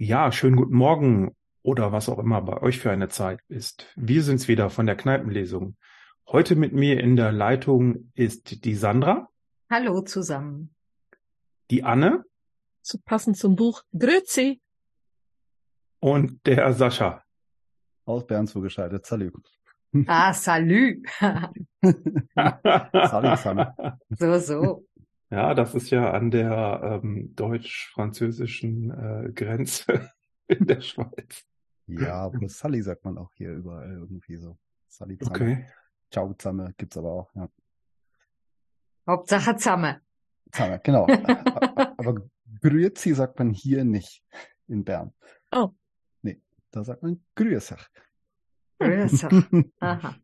Ja, schönen guten Morgen oder was auch immer bei euch für eine Zeit ist. Wir sind's wieder von der Kneipenlesung. Heute mit mir in der Leitung ist die Sandra, Hallo zusammen. die Anne zu passend zum Buch Grüezi. und der Sascha. Aus Bern zugeschaltet. Salut. Ah, salü. Salut zusammen. so, so. Ja, das ist ja an der ähm, deutsch-französischen äh, Grenze in der Schweiz. Ja, aber Sally sagt man auch hier überall irgendwie so. Sally zusammen. Okay. Ciao zusammen gibt's aber auch. Ja. Hauptsache zusammen. Zusammen, genau. aber Grüezi sagt man hier nicht in Bern. Oh. Nee, da sagt man Grüßach. Grüße. Aha.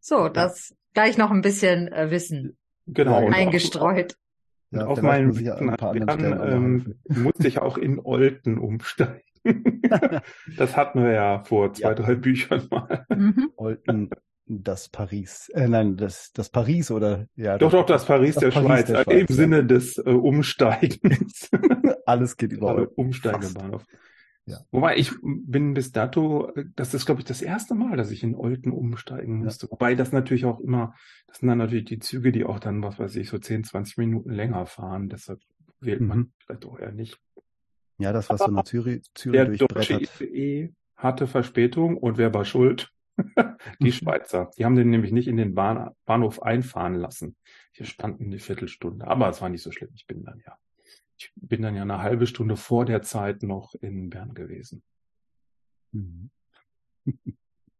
So, das gleich noch ein bisschen äh, Wissen Genau. Ja, und eingestreut. Und Ja, auf meinen muss ich ja an ein paar anderen Stellen auch noch ähm, musste ich auch in Olten umsteigen. das hatten wir ja vor zwei, Ja. drei Büchern mal. Mhm. Olten, das Paris. Äh, nein, das, das Paris oder ja. Doch, doch, das Paris das der Paris Schweiz, der äh, Schweiz, im ja. Sinne des äh, Umsteigens. Alles geht über Also Olten. Umsteigebahnhof. Ja. Wobei ich bin bis dato, das ist glaube ich das erste Mal, dass ich in Olten umsteigen Ja. musste. Wobei das natürlich auch immer, das sind dann natürlich die Züge, die auch dann, was weiß ich, so 10, 20 Minuten länger fahren. Deshalb wählt man Mhm. vielleicht auch eher nicht. Ja, das war so eine Zürich, Zürich Der deutsche. ICE hatte Verspätung und wer war schuld? Die Schweizer. Die haben den nämlich nicht in den Bahn, Bahnhof einfahren lassen. Wir standen eine Viertelstunde, aber es war nicht so schlimm. Ich bin dann ja, ich bin dann ja eine halbe Stunde vor der Zeit noch in Bern gewesen. Mhm.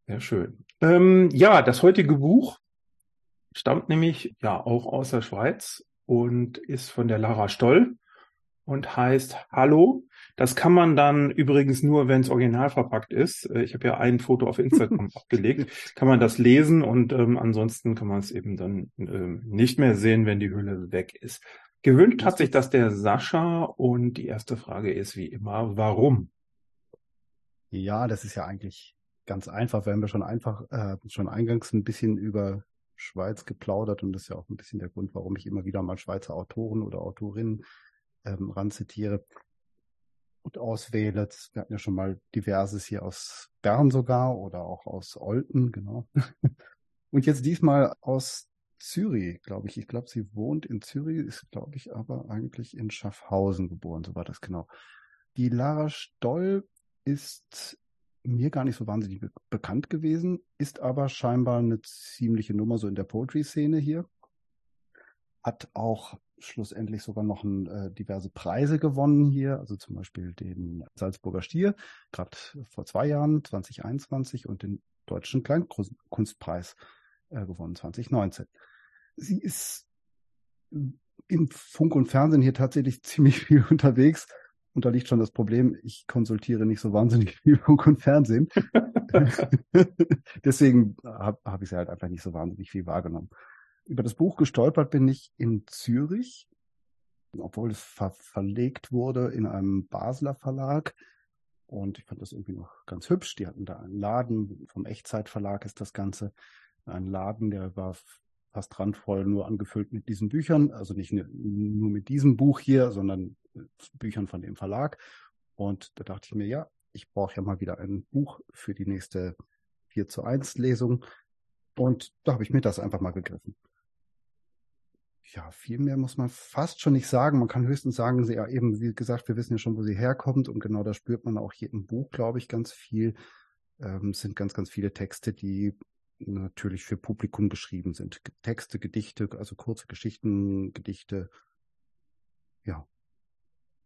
Sehr schön. Ähm, ja, das heutige Buch stammt nämlich ja auch aus der Schweiz und ist von der Lara Stoll und heißt Hallo. Das kann man dann übrigens nur, wenn es original verpackt ist. Äh, Ich habe ja ein Foto auf Instagram abgelegt. Kann man das lesen und ähm, ansonsten kann man es eben dann ähm, nicht mehr sehen, wenn die Hülle weg ist. Gewünscht hat sich das der Sascha und die erste Frage ist wie immer, warum? Ja, das ist ja eigentlich ganz einfach. Wir haben ja schon einfach, äh, schon eingangs ein bisschen über Schweiz geplaudert und das ist ja auch ein bisschen der Grund, warum ich immer wieder mal Schweizer Autoren oder Autorinnen ähm, ranzitiere und auswähle. Wir hatten ja schon mal diverses hier aus Bern sogar oder auch aus Olten, genau. Und jetzt diesmal aus Zürich, glaube ich. Ich glaube, sie wohnt in Zürich, ist, glaube ich, aber eigentlich in Schaffhausen geboren, so war das genau. Die Lara Stoll ist mir gar nicht so wahnsinnig be bekannt gewesen, ist aber scheinbar eine ziemliche Nummer so in der Poetry-Szene hier. Hat auch schlussendlich sogar noch ein, äh, diverse Preise gewonnen hier, also zum Beispiel den Salzburger Stier, gerade vor zwei Jahren, 2021, und den Deutschen Kleinkunstpreis äh, gewonnen, 2019. Sie ist in Funk und Fernsehen hier tatsächlich ziemlich viel unterwegs. Und da liegt schon das Problem, ich konsultiere nicht so wahnsinnig viel Funk und Fernsehen. Deswegen habe hab ich sie halt einfach nicht so wahnsinnig viel wahrgenommen. Über das Buch gestolpert bin ich in Zürich, obwohl es ver verlegt wurde in einem Basler Verlag. Und ich fand das irgendwie noch ganz hübsch. Die hatten da einen Laden, vom Echtzeitverlag ist das Ganze. Ein Laden, der war fast randvoll nur angefüllt mit diesen Büchern. Also nicht nur mit diesem Buch hier, sondern Büchern von dem Verlag. Und da dachte ich mir, ja, ich brauche ja mal wieder ein Buch für die nächste 4 zu 1 Lesung. Und da habe ich mir das einfach mal gegriffen. Ja, viel mehr muss man fast schon nicht sagen. Man kann höchstens sagen, sie ja eben, wie gesagt, wir wissen ja schon, wo sie herkommt. Und genau da spürt man auch hier im Buch, glaube ich, ganz viel. Ähm, es sind ganz, ganz viele Texte, die natürlich für Publikum geschrieben sind. Texte, Gedichte, also kurze Geschichten, Gedichte. Ja,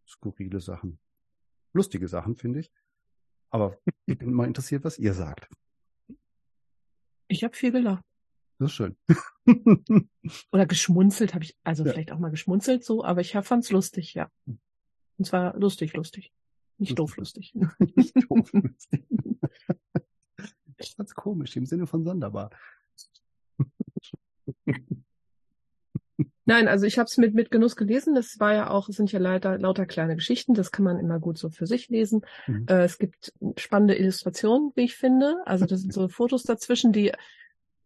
skurrile Sachen. Lustige Sachen, finde ich. Aber ich bin mal interessiert, was ihr sagt. Ich habe viel gelacht. Das ist schön. Oder geschmunzelt habe ich, also Ja. vielleicht auch mal geschmunzelt so, aber ich fand's lustig, ja. Und zwar lustig, lustig. Nicht doof lustig. Nicht doof. Ich fand's komisch, im Sinne von sonderbar. Nein, also ich habe es mit, mit Genuss gelesen. Das war ja auch, es sind ja lauter, lauter kleine Geschichten. Das kann man immer gut so für sich lesen. Mhm. Äh, es gibt spannende Illustrationen, wie ich finde. Also das sind so Fotos dazwischen, die,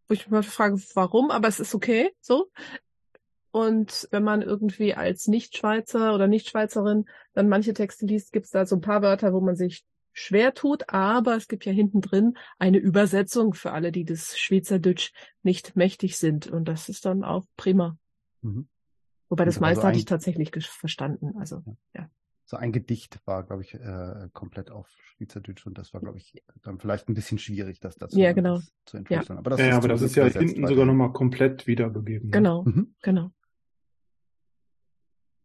wo ich mich mal frage, warum, aber es ist okay, so. Und wenn man irgendwie als Nicht-Schweizer oder Nicht-Schweizerin dann manche Texte liest, gibt es da so ein paar Wörter, wo man sich schwer tut, aber es gibt ja hinten drin eine Übersetzung für alle, die des Schweizerdeutsch nicht mächtig sind. Und das ist dann auch prima. Mhm. Wobei das also meiste hatte ich tatsächlich verstanden. Also, ja. So ein Gedicht war, glaube ich, äh, komplett auf Schweizerdeutsch und das war, glaube ich, dann vielleicht ein bisschen schwierig, das dazu ja, genau. zu entschlüsseln. Ja. Aber das ja, ist, aber das ist ja hinten sogar nochmal komplett wiedergegeben. Ne? Genau, mhm. genau.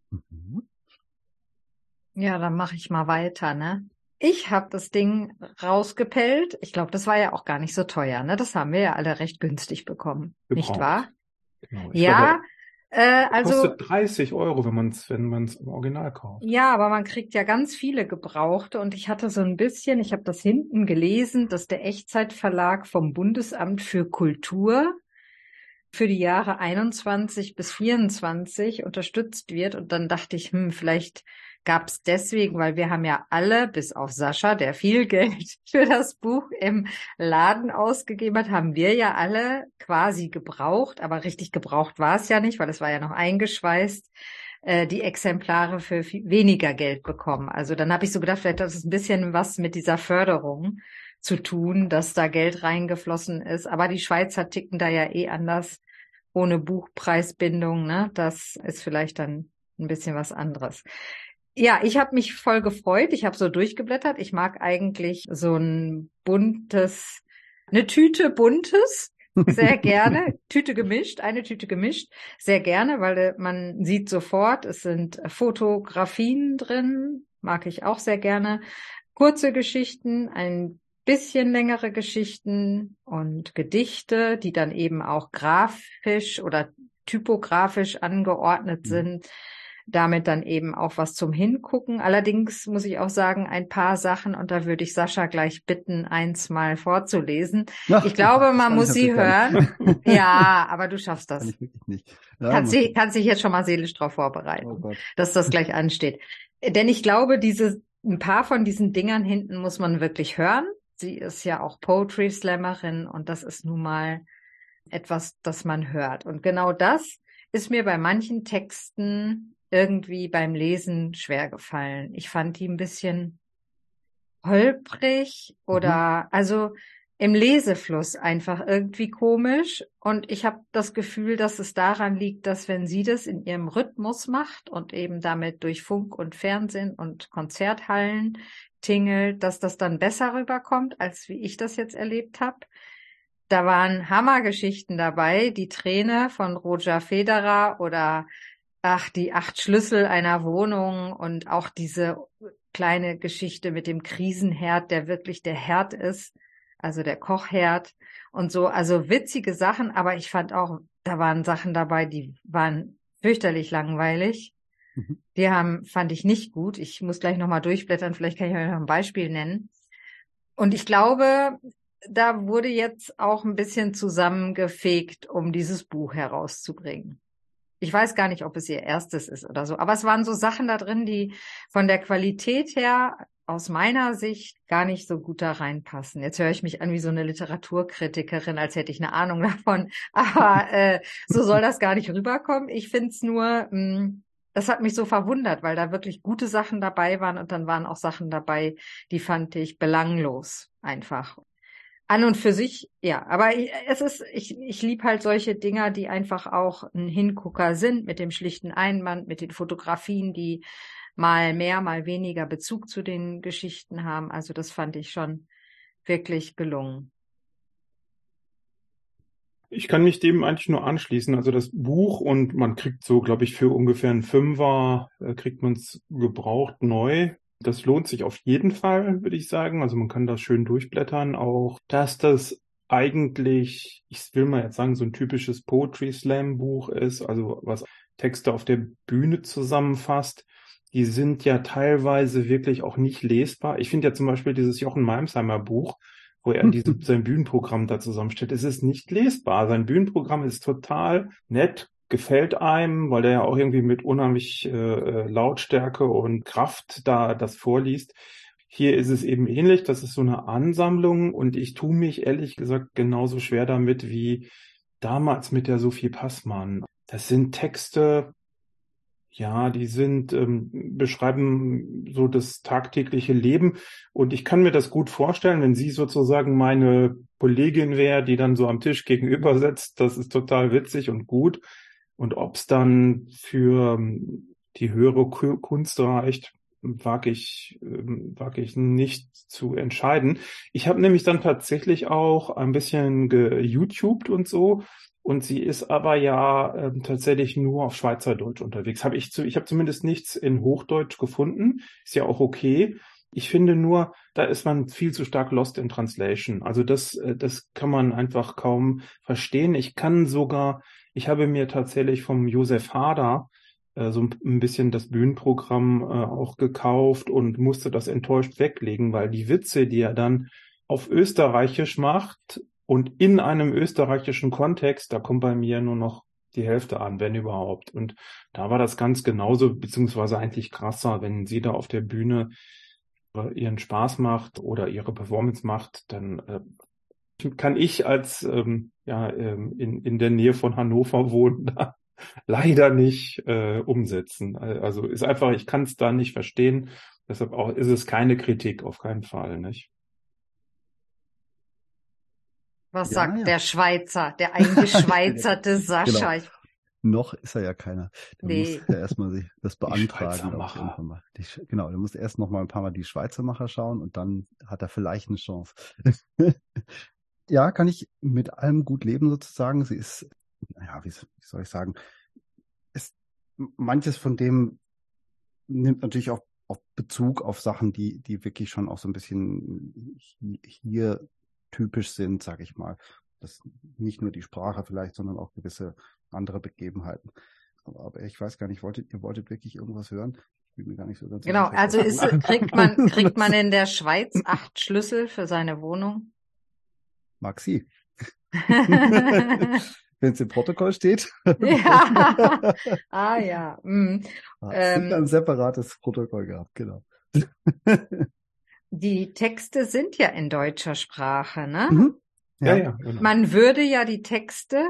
Mhm. Ja, dann mache ich mal weiter, ne? Ich habe das Ding rausgepellt. Ich glaube, das war ja auch gar nicht so teuer, ne? Das haben wir ja alle recht günstig bekommen, Gebraucht. nicht wahr? Genau. ja, äh, also kostet 30 Euro, wenn man es wenn man's im Original kauft. Ja, aber man kriegt ja ganz viele gebrauchte und ich hatte so ein bisschen, ich habe das hinten gelesen, dass der Echtzeitverlag vom Bundesamt für Kultur für die Jahre 21 bis 24 unterstützt wird und dann dachte ich, hm, vielleicht gab es deswegen, weil wir haben ja alle, bis auf Sascha, der viel Geld für das Buch im Laden ausgegeben hat, haben wir ja alle quasi gebraucht, aber richtig gebraucht war es ja nicht, weil es war ja noch eingeschweißt, äh, die Exemplare für weniger Geld bekommen. Also dann habe ich so gedacht, vielleicht hat es ein bisschen was mit dieser Förderung zu tun, dass da Geld reingeflossen ist. Aber die Schweizer ticken da ja eh anders ohne Buchpreisbindung. Ne? Das ist vielleicht dann ein bisschen was anderes. Ja, ich habe mich voll gefreut. Ich habe so durchgeblättert. Ich mag eigentlich so ein buntes, eine Tüte buntes sehr gerne. Tüte gemischt, eine Tüte gemischt, sehr gerne, weil äh, man sieht sofort, es sind Fotografien drin, mag ich auch sehr gerne. Kurze Geschichten, ein bisschen längere Geschichten und Gedichte, die dann eben auch grafisch oder typografisch angeordnet mhm. sind damit dann eben auch was zum Hingucken. Allerdings muss ich auch sagen, ein paar Sachen, und da würde ich Sascha gleich bitten, eins mal vorzulesen. Ach, ich glaube, man muss sie hören. ja, aber du schaffst das. Kann ich wirklich nicht. Ja, kannst, sie, kannst dich jetzt schon mal seelisch darauf vorbereiten, oh dass das gleich ansteht. Denn ich glaube, diese, ein paar von diesen Dingern hinten muss man wirklich hören. Sie ist ja auch Poetry Slammerin und das ist nun mal etwas, das man hört. Und genau das ist mir bei manchen Texten irgendwie beim Lesen schwer gefallen. Ich fand die ein bisschen holprig oder mhm. also im Lesefluss einfach irgendwie komisch. Und ich habe das Gefühl, dass es daran liegt, dass wenn sie das in ihrem Rhythmus macht und eben damit durch Funk und Fernsehen und Konzerthallen tingelt, dass das dann besser rüberkommt, als wie ich das jetzt erlebt habe. Da waren Hammergeschichten dabei, die Träne von Roger Federer oder ach, die acht Schlüssel einer Wohnung und auch diese kleine Geschichte mit dem Krisenherd, der wirklich der Herd ist, also der Kochherd und so, also witzige Sachen, aber ich fand auch, da waren Sachen dabei, die waren fürchterlich langweilig. Mhm. Die haben, fand ich nicht gut. Ich muss gleich nochmal durchblättern, vielleicht kann ich euch noch ein Beispiel nennen. Und ich glaube, da wurde jetzt auch ein bisschen zusammengefegt, um dieses Buch herauszubringen ich weiß gar nicht, ob es ihr erstes ist oder so, aber es waren so Sachen da drin, die von der Qualität her aus meiner Sicht gar nicht so gut da reinpassen. Jetzt höre ich mich an wie so eine Literaturkritikerin, als hätte ich eine Ahnung davon. Aber äh, so soll das gar nicht rüberkommen. Ich finde es nur, mh, hm, das hat mich so verwundert, weil da wirklich gute Sachen dabei waren und dann waren auch Sachen dabei, die fand ich belanglos einfach an und für sich, ja, aber es ist, ich, ich liebe halt solche Dinger, die einfach auch ein Hingucker sind, mit dem schlichten Einband, mit den Fotografien, die mal mehr, mal weniger Bezug zu den Geschichten haben. Also das fand ich schon wirklich gelungen. Ich kann mich dem eigentlich nur anschließen. Also das Buch und man kriegt so, glaube ich, für ungefähr einen Fünfer, äh, kriegt man es gebraucht neu. Das lohnt sich auf jeden Fall, würde ich sagen. Also man kann das schön durchblättern. Auch, dass das eigentlich, ich will mal jetzt sagen, so ein typisches Poetry Slam Buch ist, also was Texte auf der Bühne zusammenfasst. Die sind ja teilweise wirklich auch nicht lesbar. Ich finde ja zum Beispiel dieses Jochen Malmsheimer Buch, wo er diese, sein Bühnenprogramm da zusammenstellt. Es ist nicht lesbar. Sein Bühnenprogramm ist total nett, gefällt einem, weil der ja auch irgendwie mit unheimlich äh, äh, Lautstärke und Kraft da das vorliest. Hier ist es eben ähnlich, das ist so eine Ansammlung und ich tue mich ehrlich gesagt genauso schwer damit wie damals mit der Sophie Passmann. das sind Texte, ja, die sind, ähm, beschreiben so das tagtägliche Leben. Und ich kann mir das gut vorstellen, wenn sie sozusagen meine Kollegin wäre, die dann so am Tisch gegenüber sitzt. Das ist total witzig und gut. Und ob's dann für ähm, die höhere Kunst reicht, wage ich, ähm, wage ich nicht zu entscheiden. Ich habe nämlich dann tatsächlich auch ein bisschen ge-YouTubed und so und sie ist aber ja ähm, tatsächlich nur auf Schweizerdeutsch unterwegs. Hab ich zu, ich habe zumindest nichts in Hochdeutsch gefunden. Ist ja auch okay. Ich finde nur, da ist man viel zu stark lost in Translation. Also das, äh, das kann man einfach kaum verstehen. Ich kann sogar, ich habe mir tatsächlich vom Josef Hader äh, so ein bisschen das Bühnenprogramm äh, auch gekauft und musste das enttäuscht weglegen, weil die Witze, die er dann auf Österreichisch macht, und in einem österreichischen Kontext, da kommt bei mir nur noch die Hälfte an, wenn überhaupt. Und da war das ganz genauso, beziehungsweise eigentlich krasser, wenn sie da auf der Bühne ihren Spaß macht oder ihre Performance macht, dann äh, kann ich als ähm, ja ähm, in, in der Nähe von Hannover wohnen, leider nicht äh, umsetzen. Also ist einfach, ich kann es da nicht verstehen. Deshalb auch ist es keine Kritik, auf keinen Fall, nicht? Was ja, sagt ja. der Schweizer, der eingeschweizerte Sascha? Genau. Noch ist er ja keiner. Der nee. muss ja erstmal sich das beantragen. Die, genau, der muss erst noch mal ein paar Mal die Schweizer Macher schauen und dann hat er vielleicht eine Chance. Ja, kann ich mit allem gut leben sozusagen. Sie ist, naja, wie, wie soll ich sagen, ist manches von dem nimmt natürlich auch auf Bezug auf Sachen, die, die wirklich schon auch so ein bisschen hier typisch sind, sage ich mal. Das nicht nur die Sprache vielleicht, sondern auch gewisse andere Begebenheiten. Aber, aber ich weiß gar nicht, wolltet, ihr wolltet wirklich irgendwas hören? So ganz Genau, also ist, kriegt man, kriegt man in der Schweiz acht Schlüssel für seine Wohnung? Mag sie. Wenn es im Protokoll steht. ja. Ah ja. Mm. Ah, ähm, ein separates Protokoll gehabt, genau. Die Texte sind ja in deutscher Sprache, ne? Mhm. Ja, ja. Genau. Man würde ja die Texte,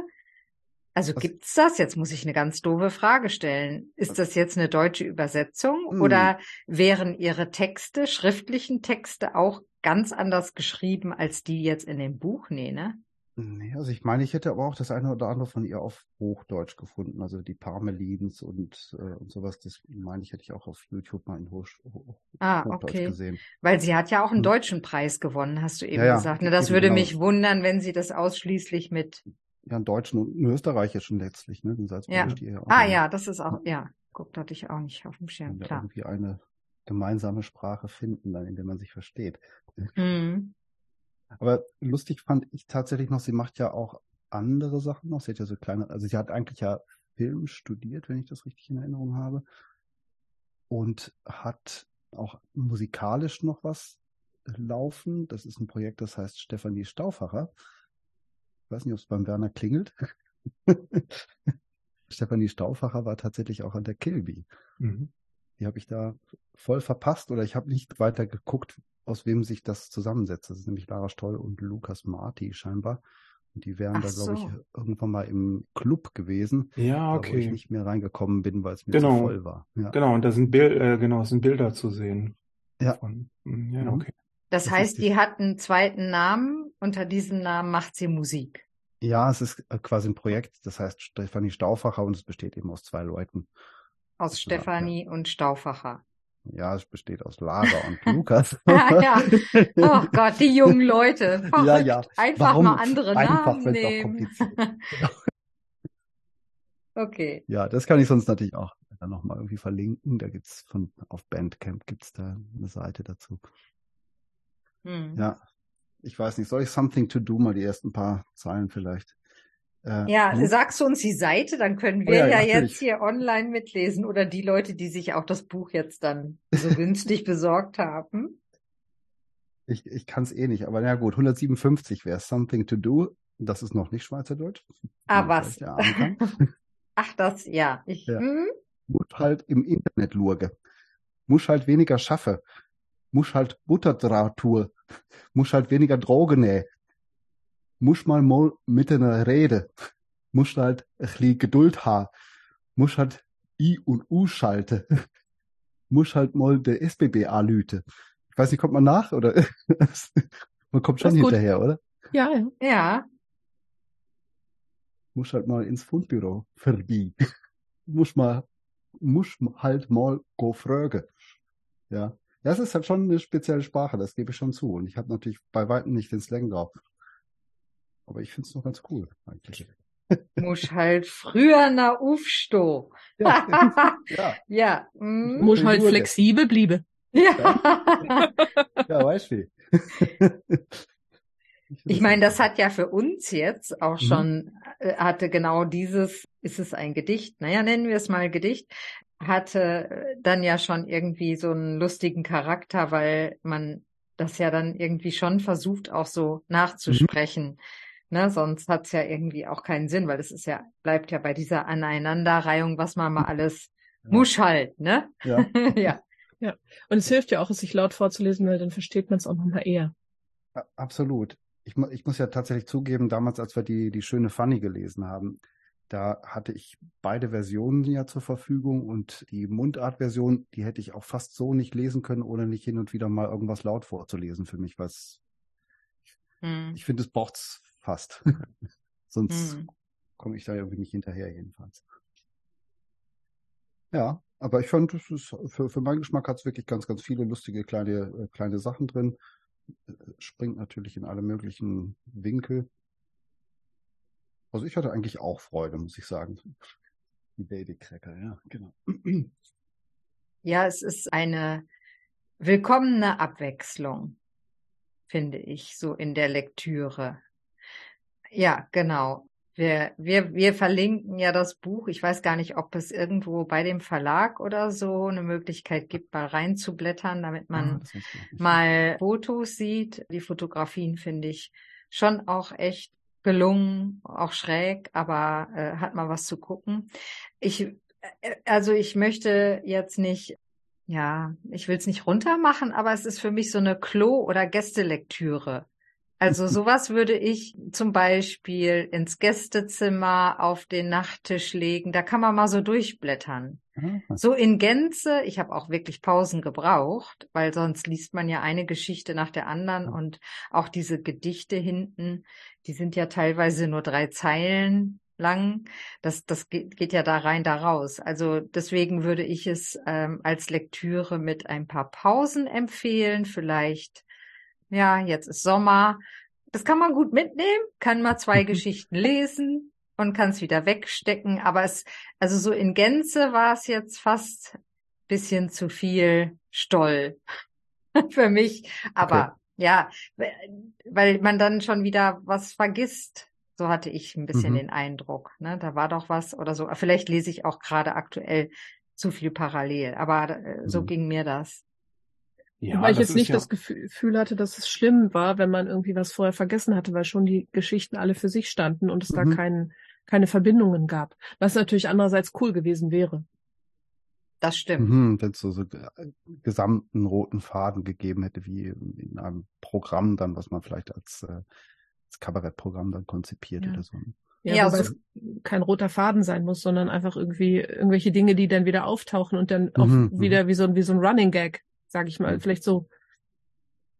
also Was? gibt's das? Jetzt muss ich eine ganz doofe Frage stellen. Ist das jetzt eine deutsche Übersetzung mhm. oder wären Ihre Texte, schriftlichen Texte auch ganz anders geschrieben als die jetzt in dem Buch? Nee, ne? Nee, also ich meine, ich hätte aber auch das eine oder andere von ihr auf Hochdeutsch gefunden, also die Parmelins und, äh, und sowas, das meine ich, hätte ich auch auf YouTube mal in Hoch, Hoch, ah, Hochdeutsch okay. gesehen. Weil sie hat ja auch einen hm. deutschen Preis gewonnen, hast du eben ja, gesagt. Ne? Das würde genau. mich wundern, wenn sie das ausschließlich mit ja, einen deutschen und einen österreichischen letztlich, ne? Den ja. Die ah ja, das ist auch, ja, guck, da hatte ich auch nicht auf dem Schirm, klar. Irgendwie eine gemeinsame Sprache finden, dann, in der man sich versteht. Mhm. Aber lustig fand ich tatsächlich noch, sie macht ja auch andere Sachen noch. Sie hat ja so kleine, also sie hat eigentlich ja Film studiert, wenn ich das richtig in Erinnerung habe. Und hat auch musikalisch noch was laufen. Das ist ein Projekt, das heißt Stefanie Stauffacher. Ich weiß nicht, ob es beim Werner klingelt. Stefanie Stauffacher war tatsächlich auch an der Kilby. Mhm. Die habe ich da voll verpasst oder ich habe nicht weiter geguckt, aus wem sich das zusammensetzt. Das ist nämlich Lara Stoll und Lukas Marti scheinbar. Und die wären Ach da, glaube so. ich, irgendwann mal im Club gewesen. Ja, okay. Wo ich nicht mehr reingekommen bin, weil es mir genau. zu voll war. Ja. Genau, und da sind, Bild, äh, genau, sind Bilder zu sehen. Ja. Von, hm, ja, okay. Das, das heißt, die hat einen zweiten Namen. Unter diesem Namen macht sie Musik. Ja, es ist äh, quasi ein Projekt, das heißt Stefanie Stauffacher und es besteht eben aus zwei Leuten. Aus Stefanie ja. und Stauffacher. Ja, es besteht aus Lara und Lukas. ja, ja. Oh Gott, die jungen Leute. Verrückt. Ja, ja. Einfach Warum? mal andere einfach, Namen nehmen. Genau. okay. Ja, das kann ich sonst natürlich auch dann nochmal irgendwie verlinken. Da gibt's von, auf Bandcamp gibt's da eine Seite dazu. Hm. Ja. Ich weiß nicht, soll ich Something to Do mal die ersten paar Zeilen vielleicht? Äh, ja, hm? sagst du uns die Seite, dann können wir oh, ja, ja jetzt hier online mitlesen oder die Leute, die sich auch das Buch jetzt dann so günstig besorgt haben. Ich, ich kann es eh nicht, aber na gut, 157 wäre Something to Do. Das ist noch nicht Schweizerdeutsch. Ah, was? Ach, das, ja. Ich, ja. Hm? Muss halt im Internet lurge. Muss halt weniger schaffe. Muss halt Butterdrahtour. Muss halt weniger Drogen nähe muss mal mal mit einer Rede. musst halt ein bisschen Geduld haben. Musst halt I und U schalten. musst halt mal der SBB anlüten. Ich weiß nicht, kommt man nach oder? man kommt schon Das hinterher, oder? Ja, ja. Ja, Musst halt mal ins Fundbüro vorbei. muss mal, muss halt mal go fragen. Ja. Ja, es ist halt schon eine spezielle Sprache, das gebe ich schon zu. Und ich habe natürlich bei weitem nicht den Slang drauf. Aber ich finde es noch ganz cool, eigentlich. muss halt früher nach Ufsto. Ja, ja, ja. mm. Muss halt flexibel bliebe. ja. ja, weißt du. Ich meine, das hat ja für uns jetzt auch Mhm. schon, äh, hatte genau dieses, ist es ein Gedicht? Naja, nennen wir es mal Gedicht, hatte äh, dann ja schon irgendwie so einen lustigen Charakter, weil man das ja dann irgendwie schon versucht, auch so nachzusprechen. Ne, sonst hat's ja irgendwie auch keinen Sinn, weil es ist ja, bleibt ja bei dieser Aneinanderreihung, was man mal alles Ja. muss halt, ne? Ja. ja. Und es hilft ja auch, es sich laut vorzulesen, weil dann versteht man es auch nochmal eher. Ja, Absolut. Ich, ich muss ja tatsächlich zugeben, damals, als wir die, die schöne Fanny gelesen haben, da hatte ich beide Versionen ja zur Verfügung und die Mundartversion, die hätte ich auch fast so nicht lesen können, ohne nicht hin und wieder mal irgendwas laut vorzulesen für mich, was Hm. ich finde, es braucht's fast. Sonst Hm. komme ich da irgendwie nicht hinterher jedenfalls. Ja, aber ich fand, es ist, für, für meinen Geschmack hat es wirklich ganz, ganz viele lustige kleine, äh, kleine Sachen drin. Äh, Springt natürlich in alle möglichen Winkel. Also ich hatte eigentlich auch Freude, muss ich sagen. Die Babycracker, ja, genau. Ja, es ist eine willkommene Abwechslung, finde ich, so in der Lektüre. Ja, genau. Wir, wir, wir verlinken ja das Buch. Ich weiß gar nicht, ob es irgendwo bei dem Verlag oder so eine Möglichkeit gibt, mal reinzublättern, damit man Ah, ich nicht. mal Fotos sieht. Die Fotografien finde ich schon auch echt gelungen, auch schräg, aber äh, hat mal was zu gucken. Ich, äh, also ich möchte jetzt nicht, ja, ich will es nicht runtermachen, aber es ist für mich so eine Klo- oder Gästelektüre. Also sowas würde ich zum Beispiel ins Gästezimmer auf den Nachttisch legen. Da kann man mal so durchblättern. Ah, So in Gänze, ich habe auch wirklich Pausen gebraucht, weil sonst liest man ja eine Geschichte nach der anderen und auch diese Gedichte hinten, die sind ja teilweise nur drei Zeilen lang. Das, das geht, geht ja da rein, da raus. Also deswegen würde ich es ähm, als Lektüre mit ein paar Pausen empfehlen. Vielleicht, ja, jetzt ist Sommer. Das kann man gut mitnehmen, kann mal zwei Geschichten lesen und kann es wieder wegstecken. Aber es, also so in Gänze war es jetzt fast bisschen zu viel Stoll für mich. Aber ja, weil man dann schon wieder was vergisst. So hatte ich ein bisschen Mhm. den Eindruck. Ne? Da war doch was oder so. Vielleicht lese ich auch gerade aktuell zu viel parallel. Aber äh, so Mhm. ging mir das. Ja, Weil ich jetzt nicht ja, das Gefühl hatte, dass es schlimm war, wenn man irgendwie was vorher vergessen hatte, weil schon die Geschichten alle für sich standen und es da Mhm. kein, keine Verbindungen gab. Was natürlich andererseits cool gewesen wäre. Das stimmt. Mhm, wenn es so, so ge- gesamten roten Faden gegeben hätte, wie in einem Programm dann, was man vielleicht als, äh, als Kabarettprogramm dann konzipiert Ja. oder so. Ja, Ja, wobei so- es kein roter Faden sein muss, sondern einfach irgendwie irgendwelche Dinge, die dann wieder auftauchen und dann auch Mhm, mhm. wieder wie so, ein- wie so ein Running Gag, sag ich mal, Mhm. vielleicht so.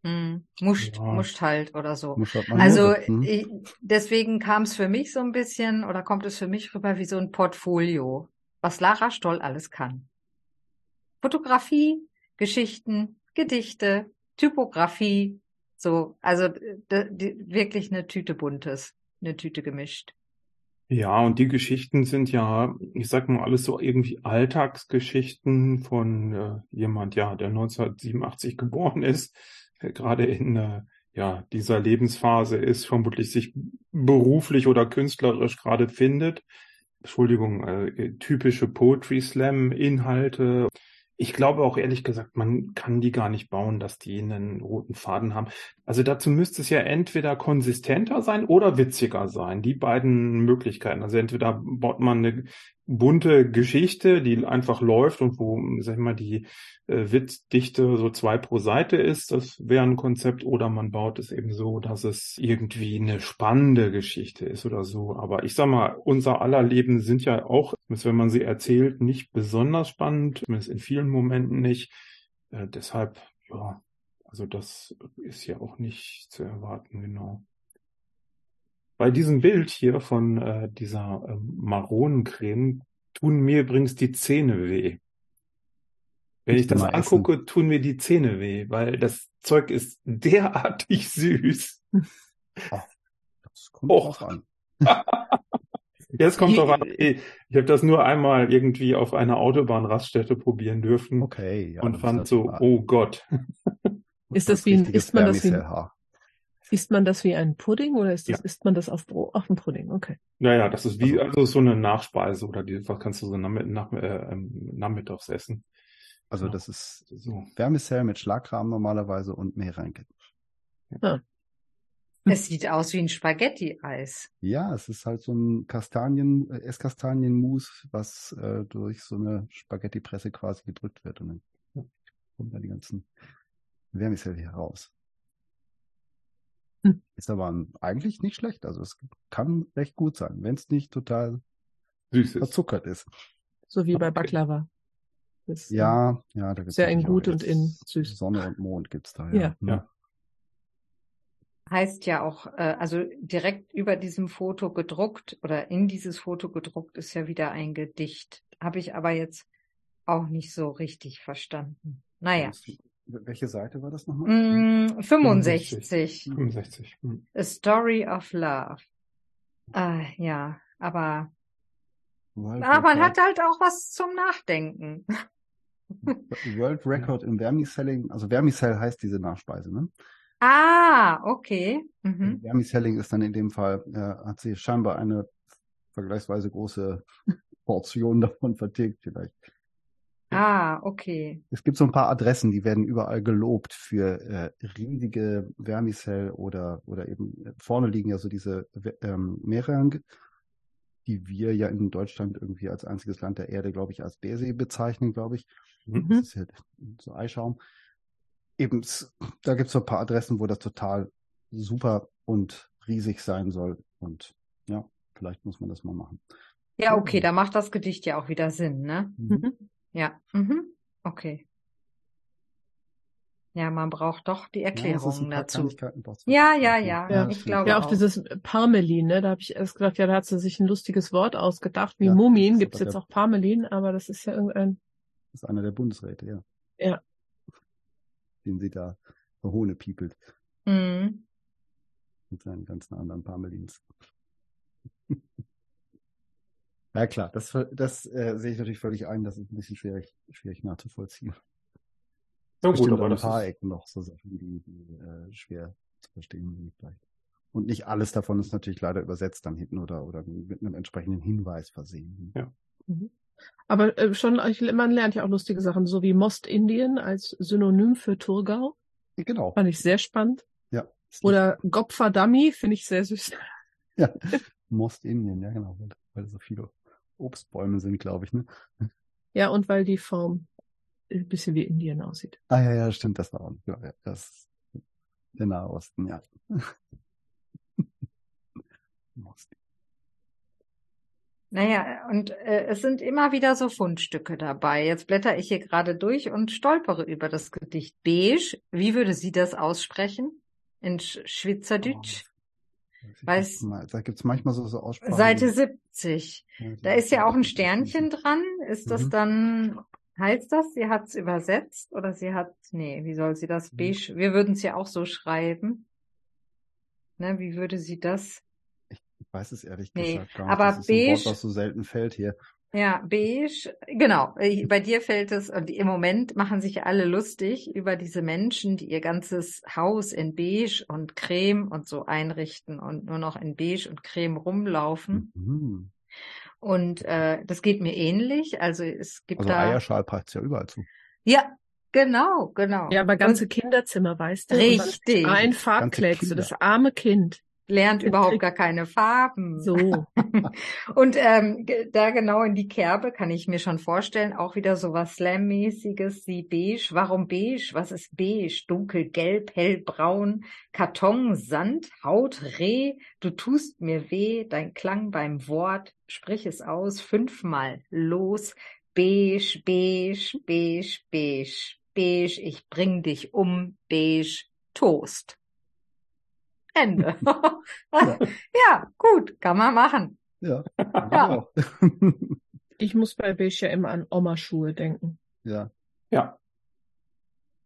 Hm. Muscht, Ja. muscht halt oder so. Halt Also. Mhm. ich, deswegen kam es für mich so ein bisschen oder kommt es für mich rüber wie so ein Portfolio, was Lara Stoll alles kann. Fotografie, Geschichten, Gedichte, Typografie, so, also wirklich eine Tüte buntes, eine Tüte gemischt. Ja, und die Geschichten sind ja, ich sag mal, alles so irgendwie Alltagsgeschichten von äh, jemand, ja, der 1987 geboren ist, der gerade in äh, ja, dieser Lebensphase ist, vermutlich sich beruflich oder künstlerisch gerade findet. Entschuldigung, äh, typische Poetry Slam Inhalte. Ich glaube auch ehrlich gesagt, man kann die gar nicht bauen, dass die einen roten Faden haben. Also dazu müsste es ja entweder konsistenter sein oder witziger sein. Die beiden Möglichkeiten. Also entweder baut man eine bunte Geschichte, die einfach läuft und wo, sag ich mal, die äh, Witzdichte so zwei pro Seite ist, das wäre ein Konzept, oder man baut es eben so, dass es irgendwie eine spannende Geschichte ist oder so. Aber ich sag mal, unser aller Leben sind ja auch, wenn man sie erzählt, nicht besonders spannend, zumindest in vielen Momenten nicht. Äh, deshalb, ja, also das ist ja auch nicht zu erwarten, genau. Bei diesem Bild hier von äh, dieser äh, Maronencreme tun mir übrigens die Zähne weh. Wenn ich, ich das angucke, essen. tun mir die Zähne weh, weil das Zeug ist derartig süß. Oh, das kommt oh. drauf an. Jetzt kommt doch an. Ich habe das nur einmal irgendwie auf einer Autobahnraststätte probieren dürfen. Okay. Ja, und fand so, oh Gott. Ist das, das wie ein, ist man das wie ein, Isst man das wie ein Pudding oder ist das, ja. isst man das auf, Bro auf dem Pudding? Okay. Naja, das ist wie, also, also so eine Nachspeise oder die, was kannst du so nach, nach, äh, nachmittags essen. Also ja. das ist so Vermicell mit Schlagrahmen normalerweise und Meerreinke. Ja. Ah. Es sieht aus wie ein Spaghetti-Eis. Ja, es ist halt so ein Kastanien, äh, Esskastanienmus, was äh, durch so eine Spaghetti-Presse quasi gedrückt wird und dann ja, kommen da die ganzen Vermicell hier raus. Hm. Ist aber eigentlich nicht schlecht. Also es kann recht gut sein, wenn es nicht total Süß ist. verzuckert ist. So wie bei Baklava. Das, ja, ja, da gibt's Sehr in gut und in süß. Sonne und Mond gibt's da, ja. ja. ja. Heißt ja auch, äh, also direkt über diesem Foto gedruckt oder in dieses Foto gedruckt ist ja wieder ein Gedicht. Habe ich aber jetzt auch nicht so richtig verstanden. Naja. Welche Seite war das nochmal? Mm, 65. 65. Hm. A Story of Love. Äh, ja, aber, World aber man hat halt auch was zum Nachdenken. World Record im Vermicelling, also Vermicell heißt diese Nachspeise, ne? Ah, okay. Mhm. Vermicelling ist dann in dem Fall, äh, hat sie scheinbar eine vergleichsweise große Portion davon vertilgt vielleicht. Ah, okay. Es gibt so ein paar Adressen, die werden überall gelobt für äh, riesige Vermicell oder oder eben äh, vorne liegen ja so diese ähm, Meerang, die wir ja in Deutschland irgendwie als einziges Land der Erde, glaube ich, als Bärsee bezeichnen, glaube ich. Mhm. Das ist ja so Eischaum. Eben, da gibt es so ein paar Adressen, wo das total super und riesig sein soll. Und ja, vielleicht muss man das mal machen. Ja, okay, da macht das Gedicht ja auch wieder Sinn, ne? Mhm. Ja, mhm. okay. Ja, man braucht doch die Erklärungen ja, dazu. Ja, ja, ja, ja, ich glaube Ja, auch, auch. dieses Parmelin, ne, da habe ich erst gedacht, ja, da hat sie sich ein lustiges Wort ausgedacht. Wie ja, Mumin gibt's jetzt auch Parmelin, aber das ist ja irgendein... Das ist einer der Bundesräte, ja. Ja. Den sie da verhohne piepelt. Mhm. Mit seinen ganzen anderen Parmelins. Ja klar, das, das äh, sehe ich natürlich völlig ein, das ist ein bisschen schwierig, schwierig nachzuvollziehen. Ja, gut, aber ein paar Ecken noch so Sachen, die, die äh, schwer zu verstehen sind vielleicht. Und nicht alles davon ist natürlich leider übersetzt dann hinten oder, oder mit einem entsprechenden Hinweis versehen. Ja. Mhm. Aber äh, schon, man lernt ja auch lustige Sachen, so wie Most-Indien als Synonym für Turgau. Genau. Fand ich sehr spannend. Ja. Oder Gopfadami finde ich sehr süß. Ja, Most-Indien, ja genau, weil so viele Obstbäume sind, glaube ich, ne? Ja, und weil die Form ein bisschen wie Indien aussieht. Ah ja, ja, stimmt, das war auch, ja, das der Nahe Osten, ja. Naja, und äh, es sind immer wieder so Fundstücke dabei. Jetzt blätter ich hier gerade durch und stolpere über das Gedicht Beige. Wie würde sie das aussprechen? In Schweizerdeutsch? Weiß, da gibt's manchmal so, so Aussprachen. Seite 70. Ja, da ist ja auch ein Sternchen dran. Ist das mhm. dann, heißt das, sie hat's übersetzt oder sie hat, nee, wie soll sie das? Mhm. Wir würden es ja auch so schreiben. Ne, wie würde sie das? Ich weiß es ehrlich nee, gesagt gar nicht. Aber das ist beige, ein Wort, was so selten fällt hier. Ja, beige, genau. Bei dir fällt es, und im Moment machen sich alle lustig über diese Menschen, die ihr ganzes Haus in beige und creme und so einrichten und nur noch in beige und creme rumlaufen. Mhm. Und äh, das geht mir ähnlich. Also es gibt also da. Eierschal passt ja überall zu. Ja, genau, genau. Ja, aber ganze und, Kinderzimmer, weißt du? Richtig. Ein Farbkleckse, das arme Kind. Lernt überhaupt gar keine Farben. So. Und ähm, da genau in die Kerbe kann ich mir schon vorstellen, auch wieder so was Slam-mäßiges wie beige. Warum beige? Was ist beige? Dunkelgelb, hellbraun, Karton, Sand, Haut, Reh. Du tust mir weh, dein Klang beim Wort. Sprich es aus, fünfmal. Los. Beige, beige, beige, beige, beige. Ich bring dich um. Beige, Toast. Ende. Ja. ja, gut, kann man machen. Ja. Ja. Auch. Ich muss bei Beige ja immer an Oma-Schuhe denken. ja. Ja,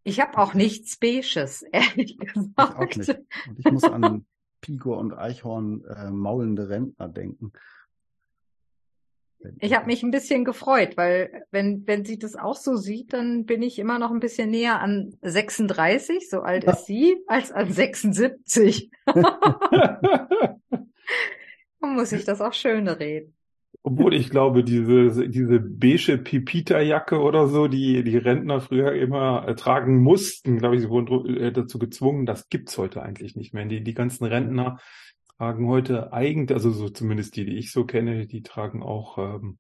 Ich habe auch nichts Beiges, ehrlich Ich auch gesagt. nicht. Und ich muss an Pigo und Eichhorn äh, maulende Rentner denken. Ich habe mich ein bisschen gefreut, weil wenn, wenn sie das auch so sieht, dann bin ich immer noch ein bisschen näher an 36, so alt ist sie, als an 76. Dann muss ich das auch schön reden. Obwohl ich glaube, diese, diese beige Pipita-Jacke oder so, die die Rentner früher immer äh, tragen mussten, glaube ich, sie wurden äh, dazu gezwungen, das gibt's heute eigentlich nicht mehr. Die, die ganzen Rentner tragen heute eigentlich, also so zumindest die, die ich so kenne, die tragen auch ähm,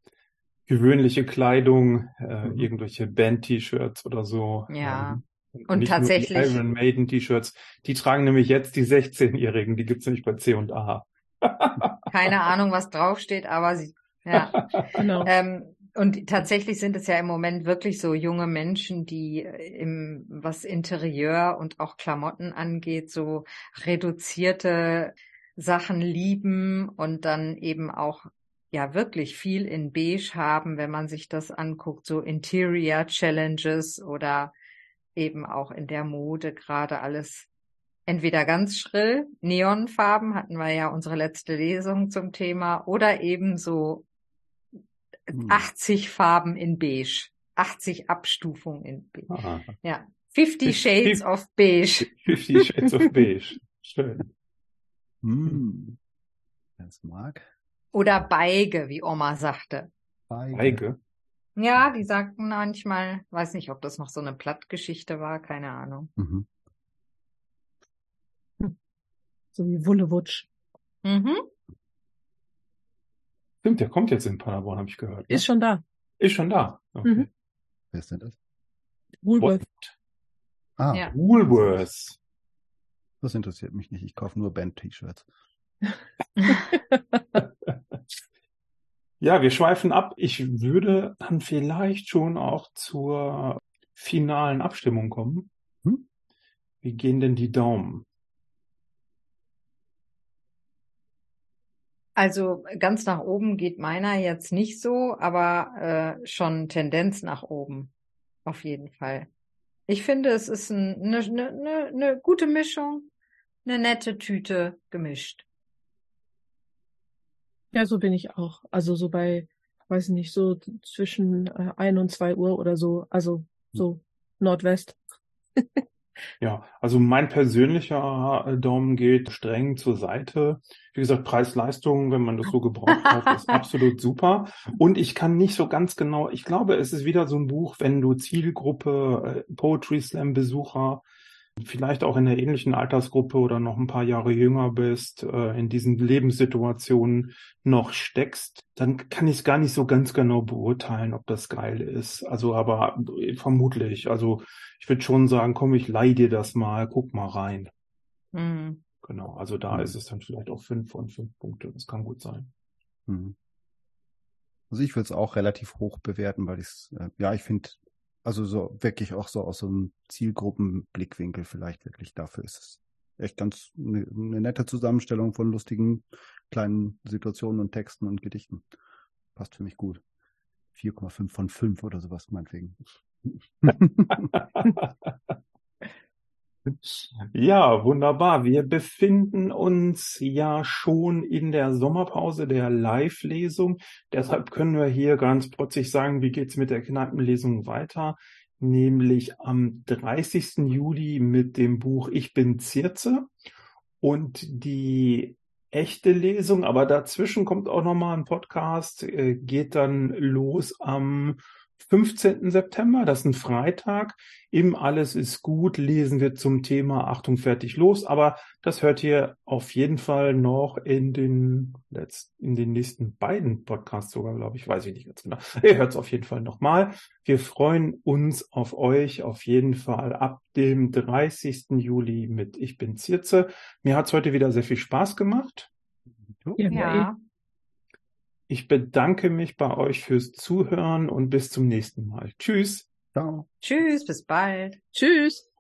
gewöhnliche Kleidung, äh, Mhm. irgendwelche Band-T-Shirts oder so. Ja. Ähm, Und nicht nur die tatsächlich- Iron Maiden T-Shirts. Die tragen nämlich jetzt die 16-Jährigen, die gibt's nämlich bei C und A. Keine Ahnung, was draufsteht, aber sie, ja. Genau. Ähm, und tatsächlich sind es ja im Moment wirklich so junge Menschen, die im, was Interieur und auch Klamotten angeht, so reduzierte Sachen lieben und dann eben auch ja wirklich viel in Beige haben, wenn man sich das anguckt, so Interior Challenges oder eben auch in der Mode gerade alles entweder ganz schrill, Neonfarben hatten wir ja unsere letzte Lesung zum Thema, oder eben so Hm. 80 Farben in Beige, 80 Abstufungen in Beige. Ah, Ja, 50 Fif- Shades of Beige. Fifty Shades of Beige. Schön. Hm. Wer es mag. Oder Beige, wie Oma sagte. Feige. Ja, die sagten manchmal, weiß nicht, ob das noch so eine Plattgeschichte war, keine Ahnung. Mhm. So wie Wullewutsch. Mhm. Stimmt, der kommt jetzt in Paderborn, habe ich gehört. Ne? Ist schon da. Ist schon da. Okay. Mhm. Wer ist denn das? Woolworth. Ah, Ja. Woolworths. Das interessiert mich nicht. Ich kaufe nur Band-T-Shirts. Ja, wir schweifen ab. Ich würde dann vielleicht schon auch zur finalen Abstimmung kommen. Hm? Wie gehen denn die Daumen? Also ganz nach oben geht meiner jetzt nicht so, aber äh, schon Tendenz nach oben. Auf jeden Fall. Ich finde, es ist ein, eine, eine, eine, eine gute Mischung, eine nette Tüte gemischt. Ja, so bin ich auch. Also so bei, weiß nicht, so zwischen äh, ein und zwei Uhr oder so. Also so Nordwest. Ja, also mein persönlicher äh, Daumen geht streng zur Seite. Wie gesagt, Preis-Leistung, wenn man das so gebraucht kauft, ist absolut super. Und ich kann nicht so ganz genau, ich glaube, es ist wieder so ein Buch, wenn du Zielgruppe, äh, Poetry Slam Besucher, vielleicht auch in der ähnlichen Altersgruppe oder noch ein paar Jahre jünger bist, äh, in diesen Lebenssituationen noch steckst, dann kann ich es gar nicht so ganz genau beurteilen, ob das geil ist. Also, aber äh, vermutlich. Also, ich würde schon sagen, komm, ich leih dir das mal, guck mal rein. Hm. Genau, also da Mhm. ist es dann vielleicht auch fünf von fünf Punkte. Das kann gut sein. Mhm. Also ich würde es auch relativ hoch bewerten, weil ich es, äh, ja, ich finde, also so wirklich auch so aus so einem Zielgruppenblickwinkel vielleicht wirklich dafür ist es echt ganz eine, eine nette Zusammenstellung von lustigen kleinen Situationen und Texten und Gedichten. Passt für mich gut. 4,5 von 5 oder sowas, meinetwegen. Ja, wunderbar. Wir befinden uns ja schon in der Sommerpause der Live-Lesung. Deshalb können wir hier ganz protzig sagen, wie geht's mit der Kneipenlesung weiter? Nämlich am 30. Juli mit dem Buch Ich bin Zirze und die echte Lesung, aber dazwischen kommt auch nochmal ein Podcast, äh, geht dann los am 15. September, das ist ein Freitag. Im Alles ist gut lesen wir zum Thema Achtung fertig los, aber das hört ihr auf jeden Fall noch in den letzten, in den nächsten beiden Podcasts sogar, glaube ich, weiß ich nicht ganz genau. Ihr hört es auf jeden Fall nochmal. Wir freuen uns auf euch auf jeden Fall ab dem 30. Juli mit Ich bin Zirze. Mir hat es heute wieder sehr viel Spaß gemacht. Ja, Ja, Ich bedanke mich bei euch fürs Zuhören und bis zum nächsten Mal. Tschüss. Ciao. tschüss, bis bald. Tschüss.